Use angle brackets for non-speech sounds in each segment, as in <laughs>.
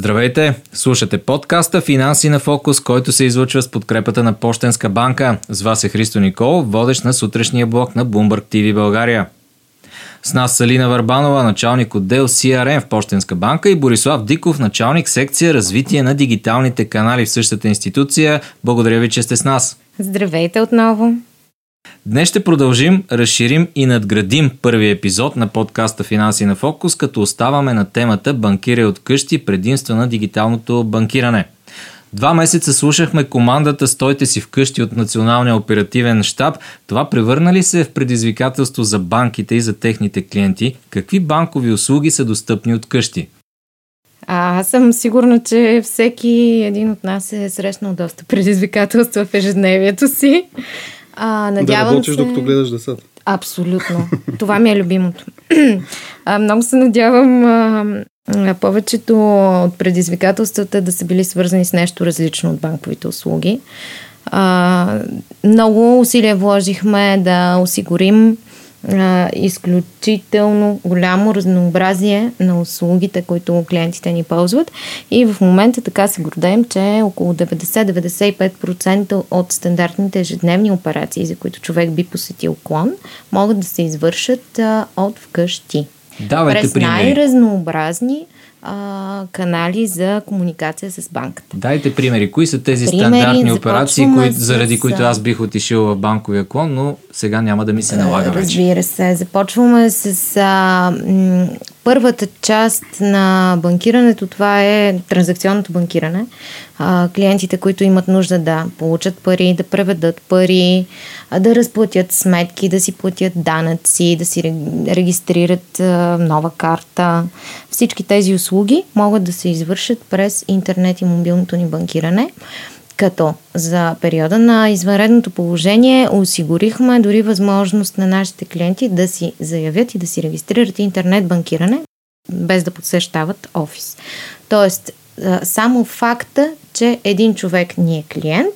Здравейте! Слушате подкаста Финанси на фокус, който се излучва с подкрепата на Пощенска банка. С вас е Христо Никол, водещ на сутрешния блок на Bloomberg TV България. С нас Салина Варбанова, началник отдел CRM в Пощенска банка и Борислав Диков, началник секция развитие на дигиталните канали в същата институция. Благодаря ви, че сте с нас. Здравейте отново! Днес ще продължим, разширим и надградим първи епизод на подкаста Финанси на фокус, като оставаме на темата Банкирай от къщи, предимства на дигиталното банкиране. Два месеца слушахме командата Стойте си вкъщи от Националния оперативен штаб. Това превърна ли се в предизвикателство за банките и за техните клиенти? Какви банкови услуги са достъпни от къщи? А, аз съм сигурна, че всеки един от нас е срещнал доста предизвикателства в ежедневието си. А, надявам да работиш, се... докато гледаш децата. Абсолютно. <laughs> Това ми е любимото. <clears throat> а, много се надявам а, повечето от предизвикателствата да са били свързани с нещо различно от банковите услуги. А, много усилия вложихме да осигурим а, изключително голямо разнообразие на услугите, които клиентите ни ползват. И в момента така се гордеем, че около 90-95% от стандартните ежедневни операции, за които човек би посетил клон, могат да се извършат а, от вкъщи. Давайте През примери. най-разнообразни а, канали за комуникация с банката. Дайте примери. Кои са тези примери, стандартни операции, кои, заради с... които аз бих отишил в банковия клон, но сега няма да ми се налага вече? Разбира се. Започваме с а, м- първата част на банкирането. Това е транзакционното банкиране. Клиентите, които имат нужда да получат пари, да преведат пари, да разплатят сметки, да си платят данъци, да си регистрират нова карта. Всички тези услуги могат да се извършат през интернет и мобилното ни банкиране като за периода на извънредното положение осигурихме дори възможност на нашите клиенти да си заявят и да си регистрират интернет банкиране, без да подсещават офис. Тоест, само факта, че един човек ни е клиент,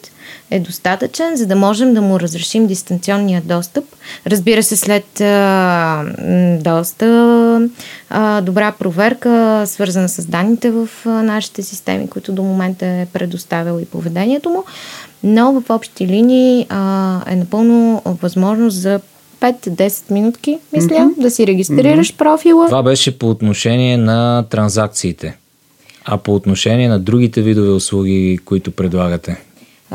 е достатъчен, за да можем да му разрешим дистанционния достъп. Разбира се, след а, доста а, добра проверка, свързана с данните в а, нашите системи, които до момента е предоставил и поведението му, но в общи линии а, е напълно възможност за 5-10 минутки, мисля, mm-hmm. да си регистрираш mm-hmm. профила. Това беше по отношение на транзакциите. А по отношение на другите видове услуги, които предлагате?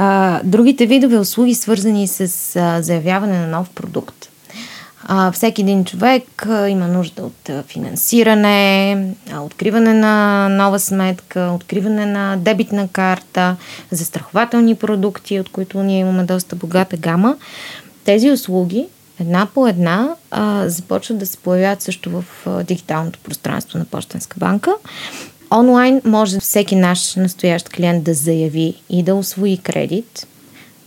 А, другите видове услуги, свързани с а, заявяване на нов продукт. А, всеки един човек а, има нужда от а, финансиране, а, откриване на нова сметка, откриване на дебитна карта, застрахователни продукти, от които ние имаме доста богата гама. Тези услуги една по една а, започват да се появяват също в а, дигиталното пространство на Почтенска банка. Онлайн може всеки наш настоящ клиент да заяви и да освои кредит,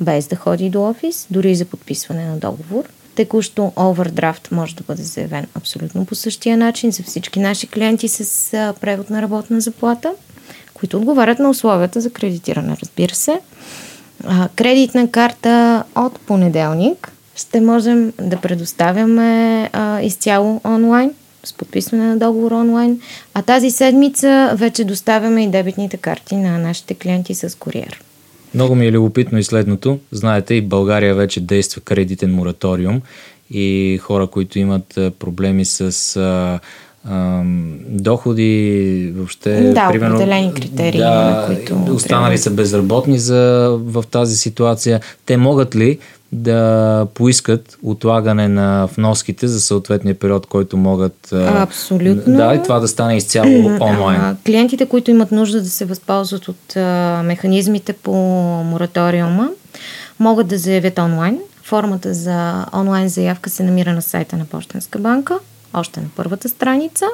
без да ходи до офис, дори за подписване на договор. Текущо овердрафт може да бъде заявен абсолютно по същия начин за всички наши клиенти с превод на работна заплата, които отговарят на условията за кредитиране, разбира се. Кредитна карта от понеделник ще можем да предоставяме изцяло онлайн с подписване на договор онлайн. А тази седмица вече доставяме и дебитните карти на нашите клиенти с куриер. Много ми е любопитно и следното. Знаете, и България вече действа кредитен мораториум и хора, които имат проблеми с доходи, въобще... Да, примерно, определени критерии, да, на които... Останали са безработни за, в тази ситуация. Те могат ли да поискат отлагане на вноските за съответния период, който могат. Абсолютно. Да, и това да стане изцяло онлайн. А, клиентите, които имат нужда да се възползват от а, механизмите по мораториума, могат да заявят онлайн. Формата за онлайн заявка се намира на сайта на Почтенска банка, още на първата страница.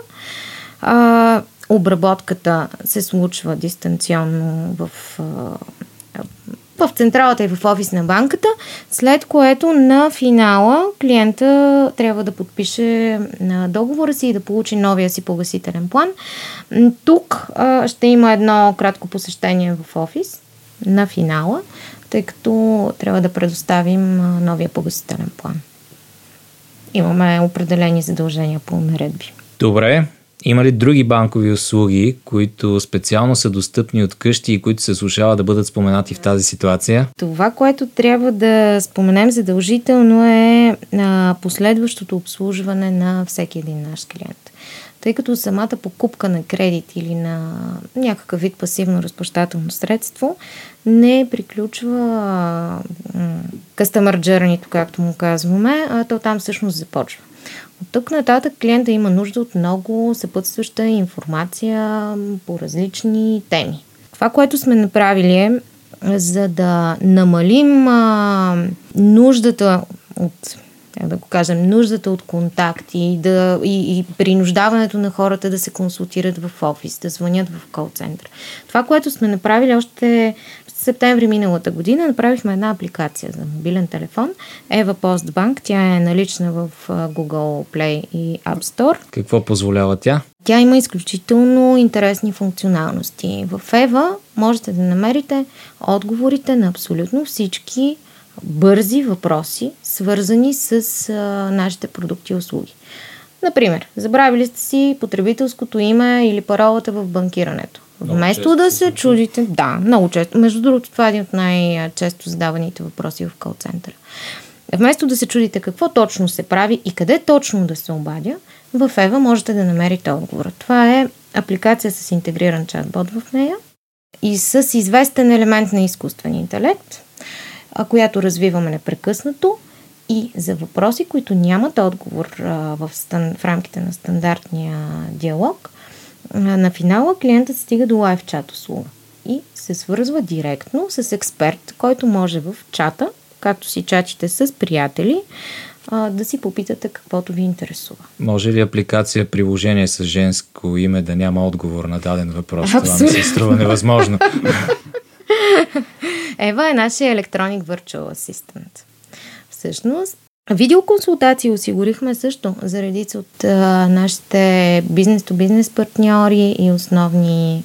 А, обработката се случва дистанционно в в централата и в офис на банката, след което на финала клиента трябва да подпише на договора си и да получи новия си погасителен план. Тук а, ще има едно кратко посещение в офис на финала, тъй като трябва да предоставим новия погасителен план. Имаме определени задължения по наредби. Добре, Има ли други банкови услуги, които специално са достъпни от къщи и които се слушава да бъдат споменати в тази ситуация? Това, което трябва да споменем задължително е последващото обслужване на всеки един наш клиент. Тъй като самата покупка на кредит или на някакъв вид пасивно разплащателно средство не приключва customer journey, както му казваме, а то там всъщност започва. От тук нататък клиента има нужда от много съпътстваща информация по различни теми. Това, което сме направили е, за да намалим а, нуждата от как да го кажем, нуждата от контакти да, и, и принуждаването на хората да се консултират в офис, да звънят в кол център. Това, което сме направили още в септември миналата година, направихме една апликация за мобилен телефон, Eva Postbank. Тя е налична в Google Play и App Store. Какво позволява тя? Тя има изключително интересни функционалности. В Eva можете да намерите отговорите на абсолютно всички бързи въпроси, свързани с а, нашите продукти и услуги. Например, забравили сте си потребителското име или паролата в банкирането. Вместо да се чудите, да, много често. Между другото, това е един от най-често задаваните въпроси в кол-центъра. Вместо да се чудите какво точно се прави и къде точно да се обадя, в Ева можете да намерите отговора. Това е апликация с интегриран чатбот в нея и с известен елемент на изкуствен интелект, която развиваме непрекъснато и за въпроси, които нямат отговор в, стан, в рамките на стандартния диалог, на финала клиентът стига до лайв чат услуга и се свързва директно с експерт, който може в чата, както си чатите с приятели, да си попитате каквото ви интересува. Може ли апликация, приложение с женско име да няма отговор на даден въпрос? Абсолютно. Това ми се струва невъзможно. <laughs> <laughs> Ева е нашия електроник Virtual Assistant. Всъщност, Видеоконсултации осигурихме също за редица от а, нашите бизнес-то-бизнес партньори и основни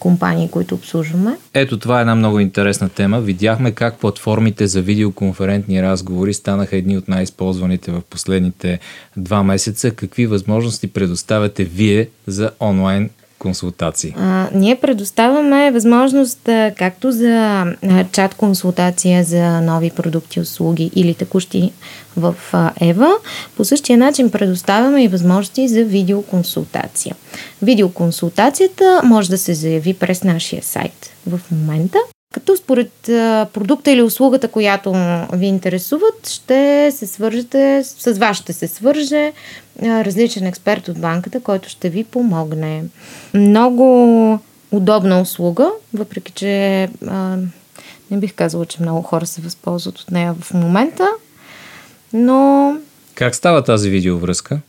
компании, които обслужваме. Ето това е една много интересна тема. Видяхме как платформите за видеоконферентни разговори станаха едни от най-използваните в последните два месеца. Какви възможности предоставяте вие за онлайн консултации? А, ние предоставяме възможност както за чат консултация за нови продукти, услуги или текущи в Ева. По същия начин предоставяме и възможности за видеоконсултация. Видеоконсултацията може да се заяви през нашия сайт в момента като според продукта или услугата, която ви интересуват, ще се свържете, с вас ще се свърже различен експерт от банката, който ще ви помогне. Много удобна услуга, въпреки че не бих казала, че много хора се възползват от нея в момента, но... Как става тази видеовръзка?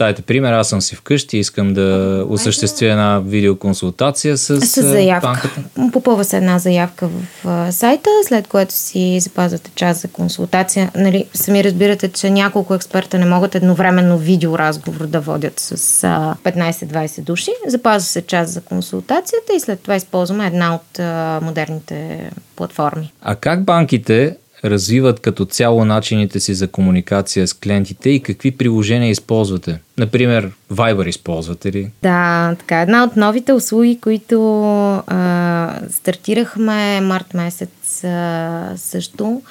Дайте пример, аз съм си вкъщи, искам да осъществя една видеоконсултация с, с заявка. банката. Попълва се една заявка в сайта, след което си запазвате час за консултация. Нали, сами разбирате, че няколко експерта не могат едновременно видеоразговор да водят с а, 15-20 души. Запазва се час за консултацията и след това използваме една от модерните платформи. А как банките развиват като цяло начините си за комуникация с клиентите и какви приложения използвате? Например, Viber използвате ли? Да, така. Една от новите услуги, които а, стартирахме март месец а, също,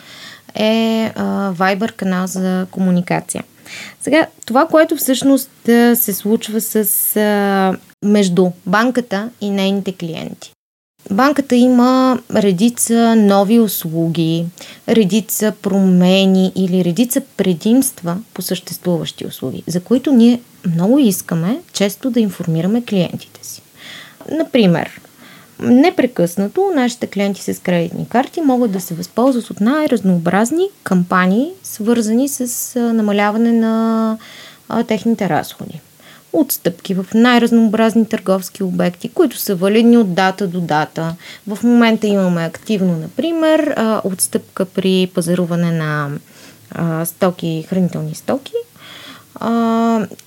е а, Viber канал за комуникация. Сега, това, което всъщност се случва с а, между банката и нейните клиенти. Банката има редица нови услуги, редица промени или редица предимства по съществуващи услуги, за които ние много искаме често да информираме клиентите си. Например, непрекъснато нашите клиенти с кредитни карти могат да се възползват от най-разнообразни кампании, свързани с намаляване на техните разходи отстъпки в най-разнообразни търговски обекти, които са валидни от дата до дата. В момента имаме активно, например, отстъпка при пазаруване на стоки, хранителни стоки.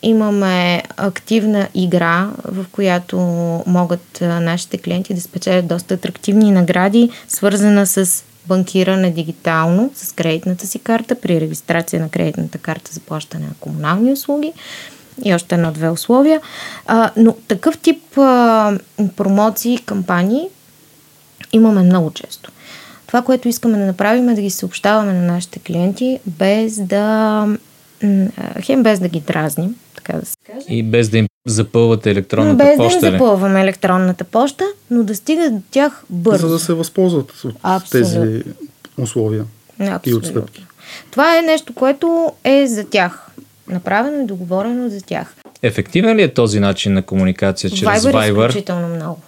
имаме активна игра, в която могат нашите клиенти да спечелят доста атрактивни награди, свързана с банкиране дигитално с кредитната си карта при регистрация на кредитната карта за плащане на комунални услуги и още едно-две условия. А, но такъв тип а, промоции, кампании имаме много често. Това, което искаме да направим е да ги съобщаваме на нашите клиенти, без да хем без да ги дразним, така да се каже. И без да им запълвате електронната без почта. Без да им запълваме електронната почта, но да стигат до тях бързо. За да се възползват от Абсолютно. тези условия Абсолютно. и отстъпки. Това е нещо, което е за тях. Направено и договорено за тях. Ефективен ли е този начин на комуникация чрез Viber? Viber е изключително много.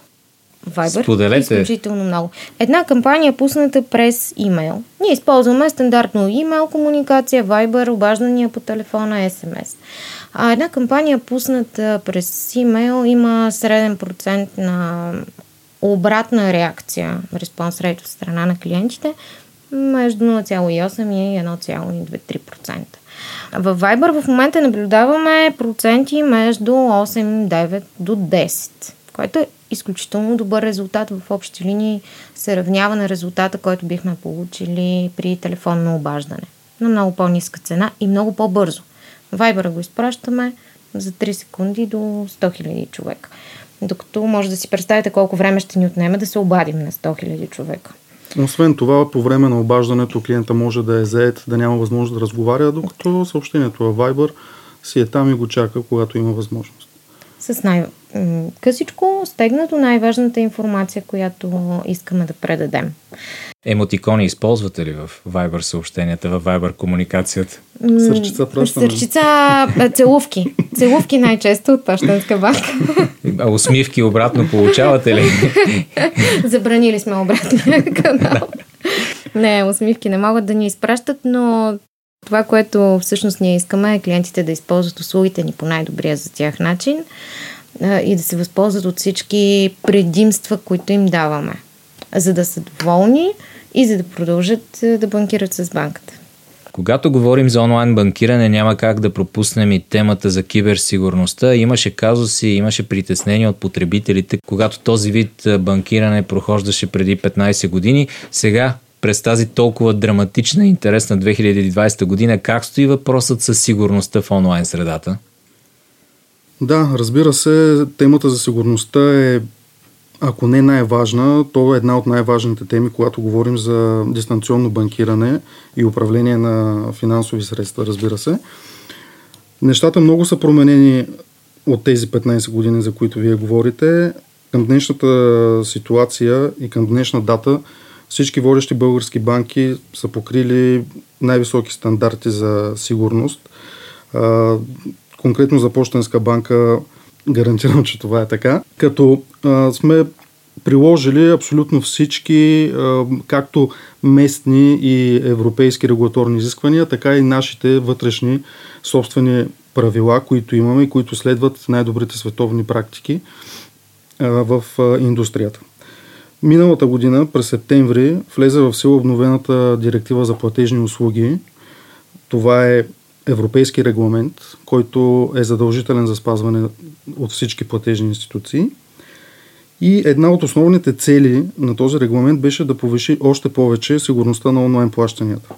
Viber Споделете. изключително много. Една кампания е пусната през имейл. Ние използваме стандартно имейл комуникация, Viber, обаждания по телефона, SMS. А една кампания пусната през имейл има среден процент на обратна реакция, респонс рейт от страна на клиентите, между 0,8 и 1,2-3%. В Viber в момента наблюдаваме проценти между 8, 9 до 10, което е изключително добър резултат. В общи линии се равнява на резултата, който бихме получили при телефонно обаждане. На много по-ниска цена и много по-бързо. Viber го изпращаме за 3 секунди до 100 000 човека. Докато може да си представите колко време ще ни отнеме да се обадим на 100 000 човека. Освен това, по време на обаждането клиента може да е заед, да няма възможност да разговаря, докато съобщението в Viber си е там и го чака, когато има възможност. С най-късичко, стегнато най-важната информация, която искаме да предадем. Емотикони използвате ли в Viber съобщенията, в Viber комуникацията? Сърчица пращаме. Сърчица, целувки. Целувки най-често от Пащенска банка. А усмивки обратно получавате ли? Забранили сме обратния канал. не, усмивки не могат да ни изпращат, но това, което всъщност ние искаме е клиентите да използват услугите ни по най-добрия за тях начин и да се възползват от всички предимства, които им даваме, за да са доволни и за да продължат да банкират с банката. Когато говорим за онлайн банкиране, няма как да пропуснем и темата за киберсигурността. Имаше казуси, имаше притеснения от потребителите, когато този вид банкиране прохождаше преди 15 години. Сега, през тази толкова драматична и интересна 2020 година, как стои въпросът с сигурността в онлайн средата? Да, разбира се, темата за сигурността е ако не най-важна, то е една от най-важните теми, когато говорим за дистанционно банкиране и управление на финансови средства, разбира се. Нещата много са променени от тези 15 години, за които вие говорите. Към днешната ситуация и към днешна дата всички водещи български банки са покрили най-високи стандарти за сигурност. конкретно за Почтенска банка гарантирам, че това е така. Като сме приложили абсолютно всички, както местни и европейски регулаторни изисквания, така и нашите вътрешни собствени правила, които имаме и които следват най-добрите световни практики в индустрията. Миналата година, през септември, влезе в сила обновената директива за платежни услуги. Това е европейски регламент, който е задължителен за спазване от всички платежни институции. И една от основните цели на този регламент беше да повиши още повече сигурността на онлайн плащанията.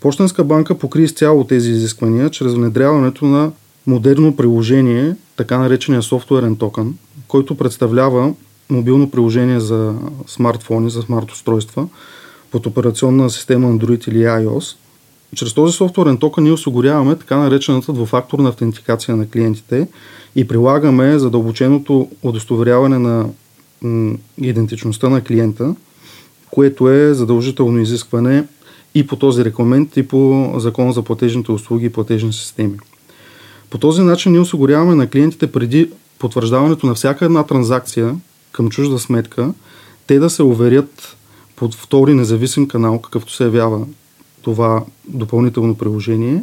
Почтенска банка покри изцяло тези изисквания чрез внедряването на модерно приложение, така наречения софтуерен токен, който представлява мобилно приложение за смартфони, за смарт устройства под операционна система Android или iOS – чрез този софтуерен токен ние осигуряваме така наречената двуфакторна автентикация на клиентите и прилагаме задълбоченото удостоверяване на идентичността на клиента, което е задължително изискване и по този регламент, и по закон за платежните услуги и платежни системи. По този начин ние осигуряваме на клиентите преди потвърждаването на всяка една транзакция към чужда сметка, те да се уверят под втори независим канал, какъвто се явява това допълнително приложение,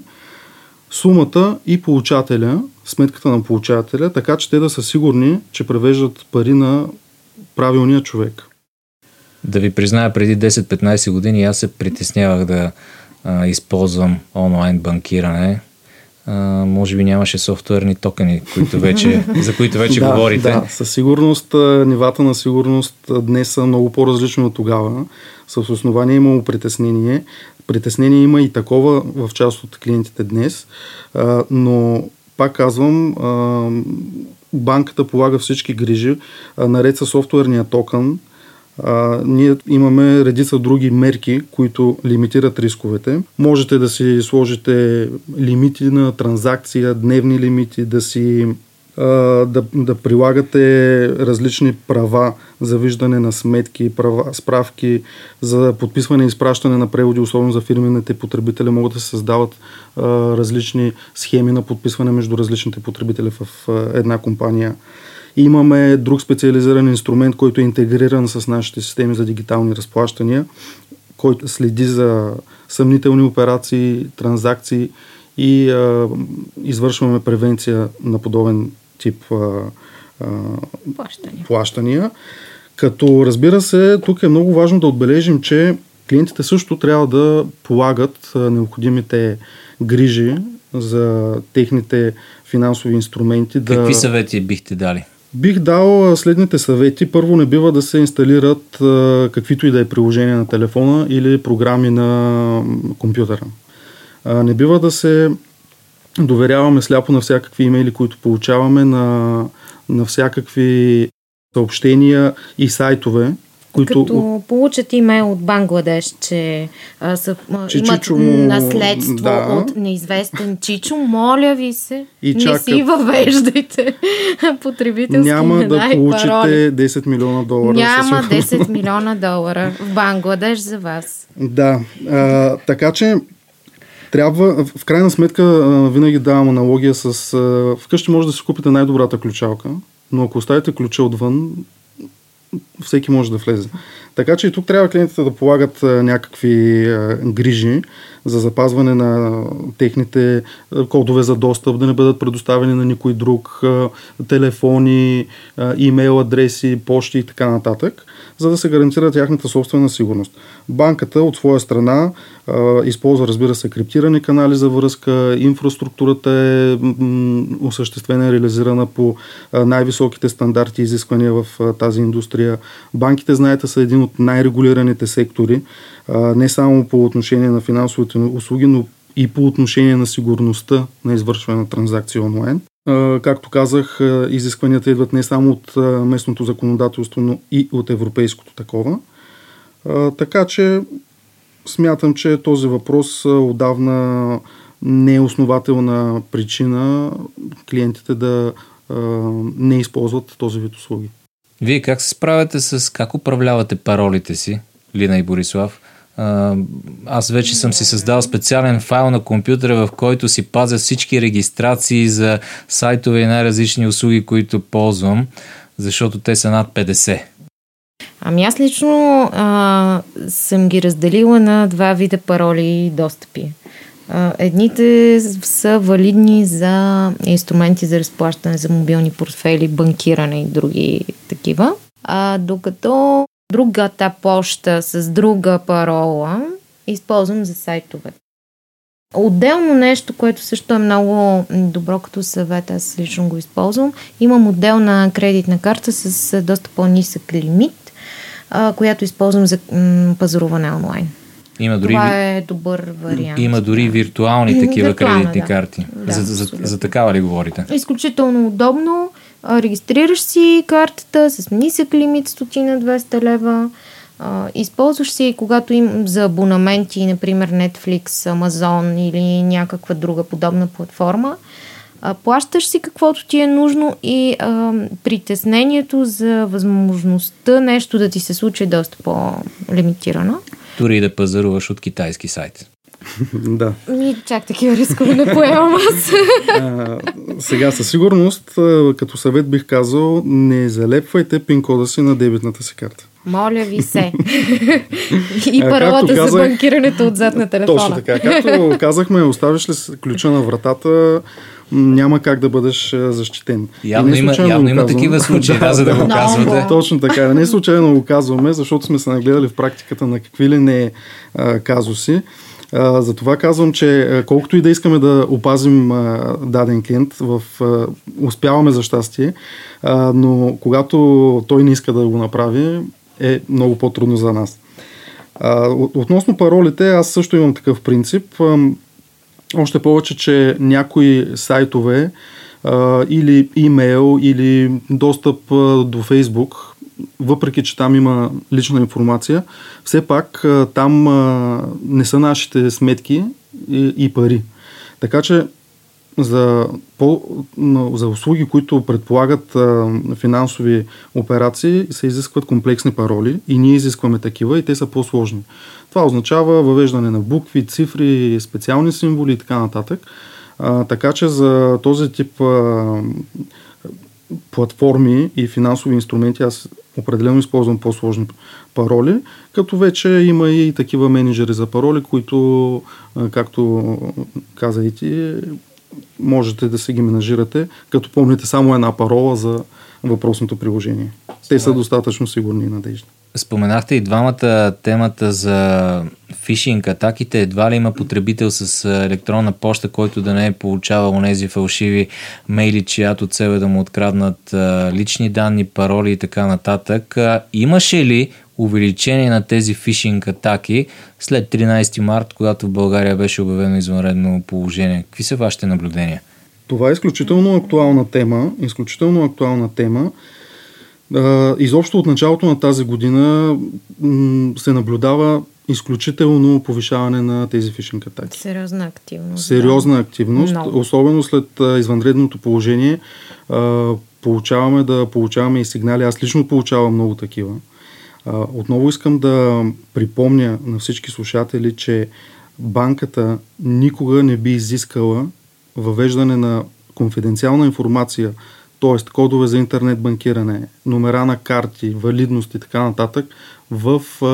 сумата и получателя, сметката на получателя, така че те да са сигурни, че превеждат пари на правилния човек. Да ви призная, преди 10-15 години аз се притеснявах да а, използвам онлайн банкиране. А, може би нямаше софтуерни токени, които вече, <laughs> за които вече да, говорите. Да, със сигурност нивата на сигурност днес са много по-различни от тогава. С основание имало притеснение. Притеснение има и такова в част от клиентите днес, но пак казвам, а, банката полага всички грижи, а, наред с софтуерния токен, а, ние имаме редица други мерки, които лимитират рисковете. Можете да си сложите лимити на транзакция, дневни лимити, да си да, да прилагате различни права за виждане на сметки, права, справки, за подписване и изпращане на преводи, особено за фирмените потребители, могат да се създават а, различни схеми на подписване между различните потребители в а, една компания. Имаме друг специализиран инструмент, който е интегриран с нашите системи за дигитални разплащания, който следи за съмнителни операции, транзакции и а, извършваме превенция на подобен тип а, а, плащания. плащания. Като разбира се, тук е много важно да отбележим, че клиентите също трябва да полагат необходимите грижи за техните финансови инструменти. Какви да... съвети бихте дали? Бих дал следните съвети. Първо, не бива да се инсталират каквито и да е приложения на телефона или програми на компютъра. Не бива да се доверяваме сляпо на всякакви имейли, които получаваме, на, на всякакви съобщения и сайтове, които... Като получат имейл от Бангладеш, че, а, са, а, че имат чичо му... наследство да. от неизвестен чичо, моля ви се, и не си въвеждайте <laughs> потребителски Няма да получите пароли. 10 милиона долара. Няма 10 <laughs> милиона долара в Бангладеш за вас. Да, а, така че трябва, в крайна сметка, винаги давам аналогия с... Вкъщи може да си купите най-добрата ключалка, но ако оставите ключа отвън, всеки може да влезе. Така че и тук трябва клиентите да полагат някакви грижи за запазване на техните кодове за достъп, да не бъдат предоставени на никой друг, телефони, имейл адреси, почти и така нататък, за да се гарантира тяхната собствена сигурност. Банката от своя страна използва, разбира се, криптирани канали за връзка, инфраструктурата е осъществена реализирана по най-високите стандарти и изисквания в тази индустрия. Банките, знаете, са един от най-регулираните сектори, не само по отношение на финансовите услуги, но и по отношение на сигурността на извършване на транзакции онлайн. Както казах, изискванията идват не само от местното законодателство, но и от европейското такова. Така че смятам, че този въпрос отдавна не е основателна причина клиентите да не използват този вид услуги. Вие как се справяте с как управлявате паролите си, Лина и Борислав? Аз вече съм си създал специален файл на компютъра, в който си пазя всички регистрации за сайтове и най-различни услуги, които ползвам, защото те са над 50. Ами аз лично а, съм ги разделила на два вида пароли и достъпи. А, едните са валидни за инструменти за разплащане за мобилни портфели, банкиране и други такива. А, докато другата поща с друга парола използвам за сайтове. Отделно нещо, което също е много добро като съвет, аз лично го използвам, имам отделна кредитна карта с доста по-нисък лимит, която използвам за пазаруване онлайн. Има дори, Това е добър вариант. Има дори виртуални такива Виртуална, кредитни да. карти. Да, за, за, за такава ли говорите? Изключително удобно. Регистрираш си картата с нисък лимит, стотина 200 лева. използваш си, когато им за абонаменти, например Netflix, Amazon или някаква друга подобна платформа. Плащаш си каквото ти е нужно и а, притеснението за възможността нещо да ти се случи е доста по-лимитирано. Дори да пазаруваш от китайски сайт. <laughs> да. Ми, чак такива рискове не поемам аз. <laughs> а, сега, със сигурност, като съвет бих казал, не залепвайте пин-кода си на дебитната си карта. Моля ви се. <laughs> и паролата казах, за банкирането отзад на телефона. Точно така. Както казахме, оставиш ли ключа на вратата, няма как да бъдеш защитен. Явно, има, явно има такива случаи, да, за да го казвате. Точно така. Не случайно го казваме, защото сме се нагледали в практиката на какви ли не а, казуси. А, затова казвам, че колкото и да искаме да опазим а, даден клиент, в, а, успяваме за щастие, а, но когато той не иска да го направи, е много по-трудно за нас. А, относно паролите, аз също имам такъв принцип. Още повече, че някои сайтове а, или имейл, или достъп а, до Фейсбук, въпреки че там има лична информация, все пак а, там а, не са нашите сметки и, и пари. Така че за, по, за услуги, които предполагат а, финансови операции, се изискват комплексни пароли и ние изискваме такива и те са по-сложни. Това означава въвеждане на букви, цифри, специални символи и така нататък. А, така че за този тип а, платформи и финансови инструменти аз определено използвам по-сложни пароли, като вече има и такива менеджери за пароли, които, както каза и ти, можете да се ги менажирате, като помните само една парола за въпросното приложение. Те са достатъчно сигурни и надежни. Споменахте и двамата темата за фишинг атаките. Едва ли има потребител с електронна почта, който да не е получавал тези фалшиви мейли, чиято цел е да му откраднат лични данни, пароли и така нататък. Имаше ли увеличение на тези фишинг атаки след 13 март, когато в България беше обявено извънредно положение? Какви са вашите наблюдения? Това е изключително актуална тема. Изключително актуална тема. Изобщо от началото на тази година се наблюдава изключително повишаване на тези фишинг атаки. Сериозна активност. Сериозна да. активност, Много. особено след извънредното положение. Получаваме да получаваме и сигнали. Аз лично получавам много такива. Отново искам да припомня на всички слушатели, че банката никога не би изискала въвеждане на конфиденциална информация т.е. кодове за интернет банкиране, номера на карти, валидност и така нататък, в а,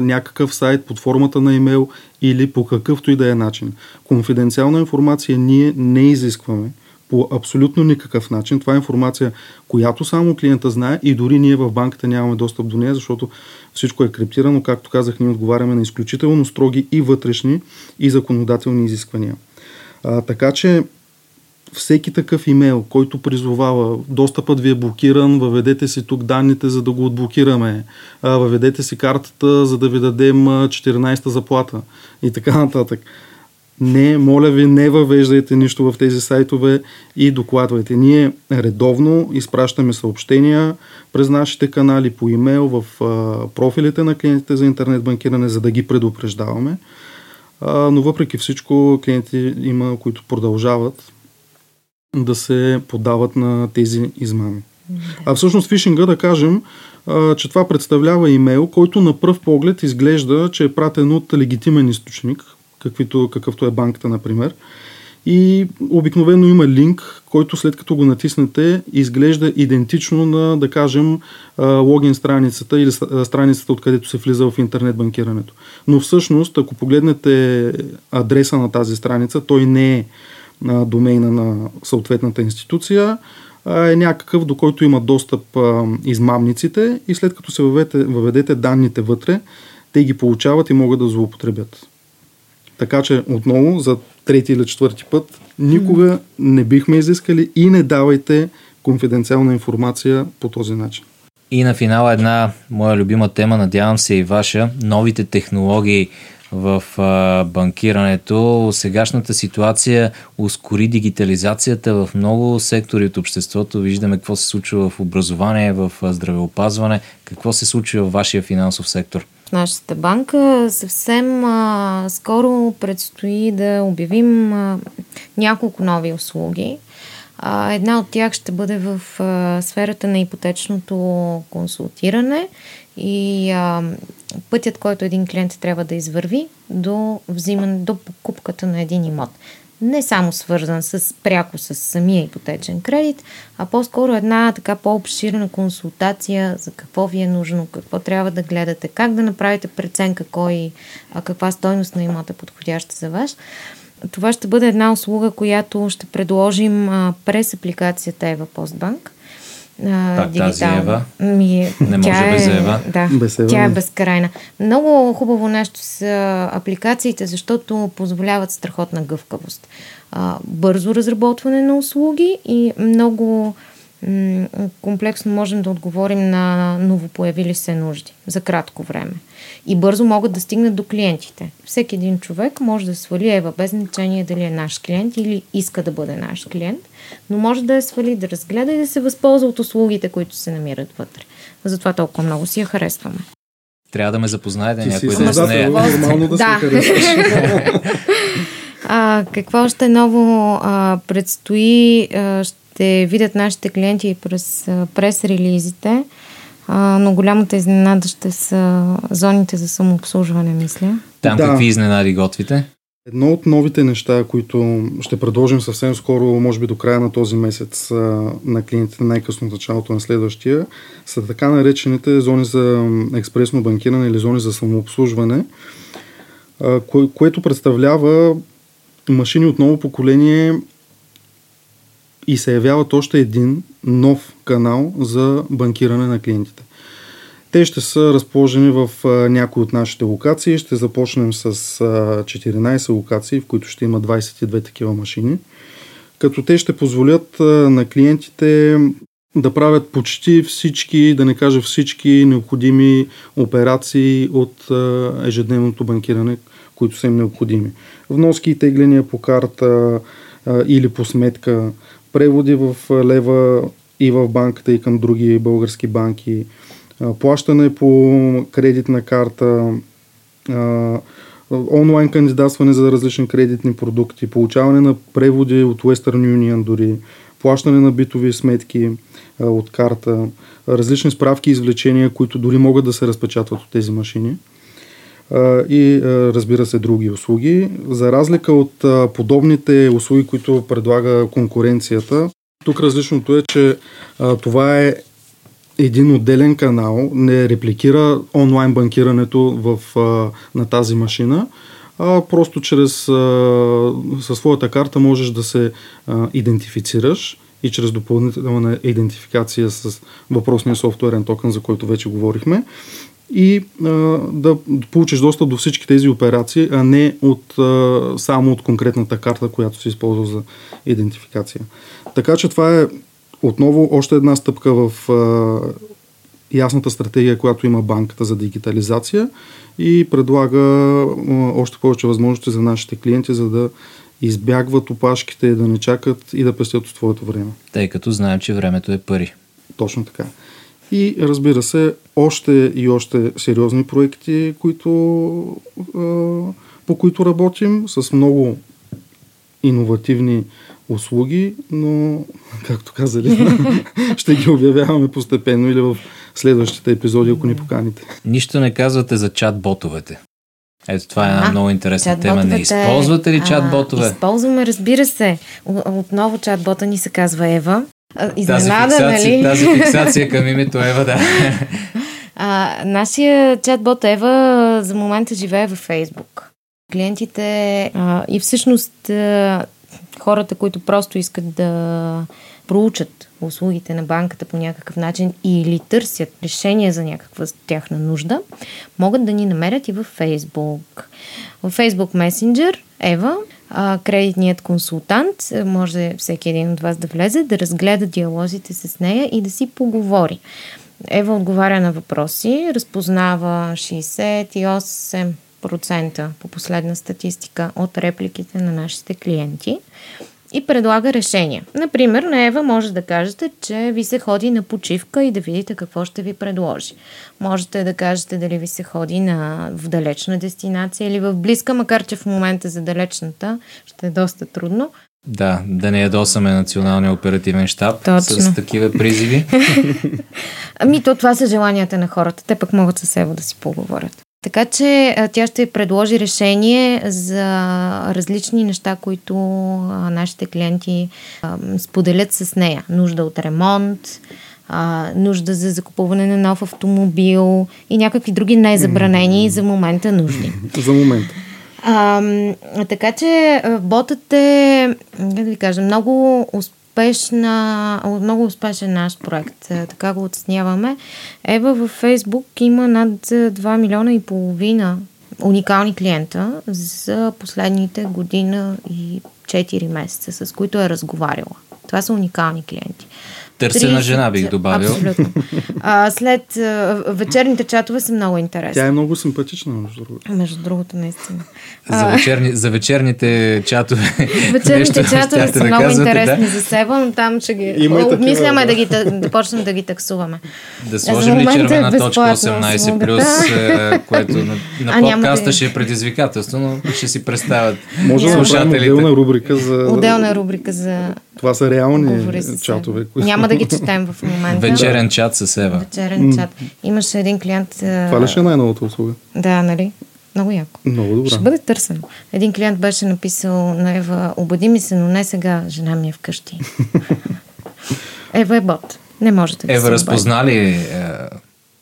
някакъв сайт под формата на имейл или по какъвто и да е начин. Конфиденциална информация ние не изискваме по абсолютно никакъв начин. Това е информация, която само клиента знае и дори ние в банката нямаме достъп до нея, защото всичко е криптирано. Както казах, ние отговаряме на изключително строги и вътрешни и законодателни изисквания. А, така че всеки такъв имейл, който призовава достъпът ви е блокиран, въведете си тук данните, за да го отблокираме, въведете си картата, за да ви дадем 14-та заплата и така нататък. Не, моля ви, не въвеждайте нищо в тези сайтове и докладвайте. Ние редовно изпращаме съобщения през нашите канали по имейл в профилите на клиентите за интернет банкиране, за да ги предупреждаваме. но въпреки всичко клиенти има, които продължават да се подават на тези измами. А всъщност фишинга, да кажем, че това представлява имейл, който на пръв поглед изглежда, че е пратен от легитимен източник, каквито, какъвто е банката, например. И обикновено има линк, който след като го натиснете, изглежда идентично на, да кажем, логин страницата или страницата, откъдето се влиза в интернет банкирането. Но всъщност, ако погледнете адреса на тази страница, той не е на домейна на съответната институция е някакъв, до който има достъп а, измамниците и след като се въведете, въведете данните вътре, те ги получават и могат да злоупотребят. Така че отново за трети или четвърти път никога не бихме изискали и не давайте конфиденциална информация по този начин. И на финала една моя любима тема, надявам се и ваша, новите технологии в банкирането. Сегашната ситуация ускори дигитализацията в много сектори от обществото. Виждаме какво се случва в образование, в здравеопазване. Какво се случва в вашия финансов сектор? Нашата банка съвсем а, скоро предстои да обявим а, няколко нови услуги. А, една от тях ще бъде в а, сферата на ипотечното консултиране и а, пътят, който един клиент трябва да извърви до взимане, до покупката на един имот. Не само свързан с пряко с самия ипотечен кредит, а по-скоро една така по-обширна консултация за какво ви е нужно, какво трябва да гледате, как да направите преценка кой, а каква стойност на имота е подходяща за вас. Това ще бъде една услуга, която ще предложим а, през апликацията Ева Постбанк а, Пак тази Ева. Ми, Не може тя без Ева. Е, да, без Ева. Тя е безкрайна. Много хубаво нещо са апликациите, защото позволяват страхотна гъвкавост. А, бързо разработване на услуги и много комплексно можем да отговорим на новопоявили се нужди за кратко време. И бързо могат да стигнат до клиентите. Всеки един човек може да свали Ева, без значение дали е наш клиент или иска да бъде наш клиент, но може да я свали, да разгледа и да се възползва от услугите, които се намират вътре. Затова толкова много си я харесваме. Трябва да ме запознаете Ти някой си да е с нея. Нормално да, Да. се харесваш. <laughs> А, какво още ново а, предстои? А, ще видят нашите клиенти през а, прес-релизите, но голямата изненада ще са зоните за самообслужване, мисля. Там Да. какви изненади готвите? Едно от новите неща, които ще предложим съвсем скоро, може би до края на този месец на клиентите, най-късно началото на следващия, са така наречените зони за експресно банкиране или зони за самообслужване, кое, което представлява машини от ново поколение и се явяват още един нов канал за банкиране на клиентите. Те ще са разположени в някои от нашите локации. Ще започнем с а, 14 локации, в които ще има 22 такива машини. Като те ще позволят на клиентите да правят почти всички, да не кажа всички необходими операции от ежедневното банкиране, които са им необходими. Вноски и тегления по карта или по сметка, преводи в лева и в банката и към други български банки, плащане по кредитна карта, онлайн кандидатстване за различни кредитни продукти, получаване на преводи от Western Union дори, плащане на битови сметки от карта, различни справки и извлечения, които дори могат да се разпечатват от тези машини и разбира се други услуги. За разлика от подобните услуги, които предлага конкуренцията, тук различното е, че това е един отделен канал, не репликира онлайн банкирането в, на тази машина, а просто чрез със своята карта можеш да се идентифицираш и чрез допълнителна идентификация с въпросния софтуерен токен, за който вече говорихме, и а, да получиш достъп до всички тези операции, а не от, а, само от конкретната карта, която се използва за идентификация. Така че това е отново още една стъпка в а, ясната стратегия, която има банката за дигитализация и предлага а, още повече възможности за нашите клиенти, за да избягват опашките, да не чакат и да пестят от твоето време. Тъй като знаем, че времето е пари. Точно така. И разбира се, още и още сериозни проекти, които, а, по които работим с много иновативни услуги, но, както казали, <laughs> ще ги обявяваме постепенно или в следващите епизоди, ако ни поканите. Нищо не казвате за чат-ботовете. Ето това е една А, много интересна тема. Не използвате ли А, чат-ботове? Използваме, разбира се. Отново чат-бота ни се казва Ева. А, Тази Изненада, фиксация, нали? тази фиксация <laughs> към името Ева, да. А, нашия чат-бот Ева за момента живее във Фейсбук. Клиентите а, и всъщност а, хората, които просто искат да проучат услугите на банката по някакъв начин или търсят решение за някаква тяхна нужда, могат да ни намерят и във Фейсбук. В Фейсбук Месенджер Ева, кредитният консултант, може всеки един от вас да влезе, да разгледа диалозите с нея и да си поговори. Ева отговаря на въпроси, разпознава 68% по последна статистика от репликите на нашите клиенти и предлага решения. Например, на Ева може да кажете, че ви се ходи на почивка и да видите какво ще ви предложи. Можете да кажете дали ви се ходи на, в далечна дестинация или в близка, макар че в момента за далечната ще е доста трудно. Да, да не ядосаме националния оперативен щаб Точно. с такива призиви. <laughs> Ами то това са желанията на хората. Те пък могат със Ева да си поговорят. Така че тя ще предложи решение за различни неща, които нашите клиенти споделят с нея. Нужда от ремонт, а, нужда за закупуване на нов автомобил и някакви други незабранени за момента нужди. За момента. А, така че ботът е, как да ви кажа, много успешна, много успешен наш проект. А, Така го оценяваме. Ева във Фейсбук има над 2 милиона и половина уникални клиента за последните година и 4 месеца, с които е разговаряла. Това са уникални клиенти. Търсена жена бих добавил. Абсолютно. А, след а, вечерните чатове са много интересни. Тя е много симпатична, между другото. Между другото, наистина. За, вечерни, за вечерните чатове. Вечерните нещо чатове са да много казвате, интересни да? за Сева, но там ще ги... Има и такива, Обмисляме да. да, ги, да почнем да ги таксуваме. Да За сложим ли момента е червена точка безплатно 18 услугата. плюс, е, което на, на <laughs> подкаста е. ще е предизвикателство, но ще си представят Може да направим отделна рубрика за... Отделна рубрика за Това са реални чатове. Сева. Няма да ги <laughs> четем в момента. Вечерен чат с Ева. Вечерен чат. Имаше един клиент... Това ли ще е най-новата услуга? Да, нали? Много яко. Много добра. Ще бъде търсено. Един клиент беше написал на Ева, обади ми се, но не сега, жена ми е вкъщи. <laughs> Ева е бот. Не можете да се Ева обади. разпозна ли е,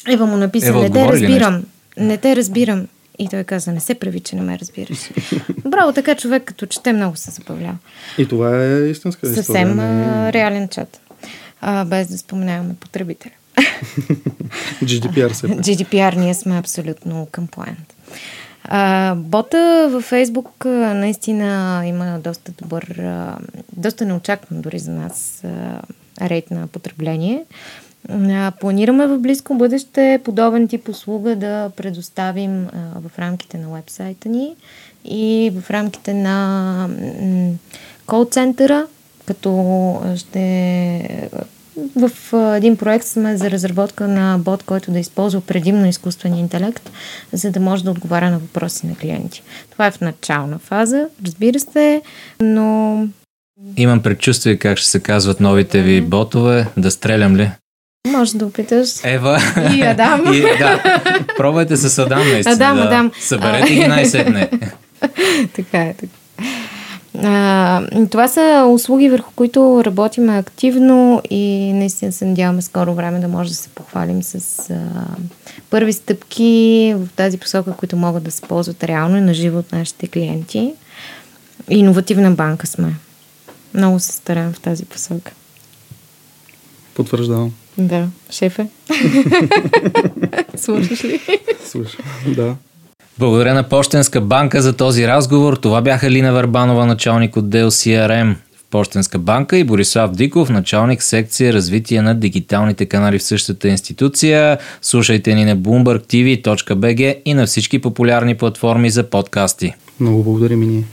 Ева му написа, Ева не те разбирам. Не те разбирам. И той каза, не се прави, че не ме разбираш. Браво, така човек, като чете, много се забавлява. И това е истинска история. Съвсем не реален чат. А, без да споменаваме потребителя. <laughs> GDPR се. GDPR ние сме абсолютно compliant. А, бота във Фейсбук наистина има доста добър, доста неочакван дори за нас а, рейт на потребление. Планираме в близко бъдеще подобен тип услуга да предоставим в рамките на вебсайта ни и в рамките на кол-центъра, като ще в един проект сме за разработка на бот, който да използва предимно изкуствен интелект, за да може да отговаря на въпроси на клиенти. Това е в начална фаза, разбира се, но Имам предчувствие как ще се казват новите ви ботове. Да стрелям ли? Може да опиташ. Ева. И Адам. <laughs> И, да. Пробвайте с Адам наистина. Адам, да. Адам. Съберете ги най-сетне. <laughs> така е. Така. А, това са услуги, върху които работим активно и наистина се надяваме скоро време да може да се похвалим с а, първи стъпки в тази посока, които могат да се ползват реално и на живо от нашите клиенти. Иновативна банка сме. Много се стараем в тази посока. Потвърждавам. Да, шефе. <laughs> Слушаш ли? Слушай, да. Благодаря на Пощенска банка за този разговор. Това бяха Лина Върбанова, началник отдел CRM в Пощенска банка и Борислав Диков, началник секция развитие на дигиталните канали в същата институция. Слушайте ни на BloombergTV.bg и на всички популярни платформи за подкасти. Много благодарим и ние.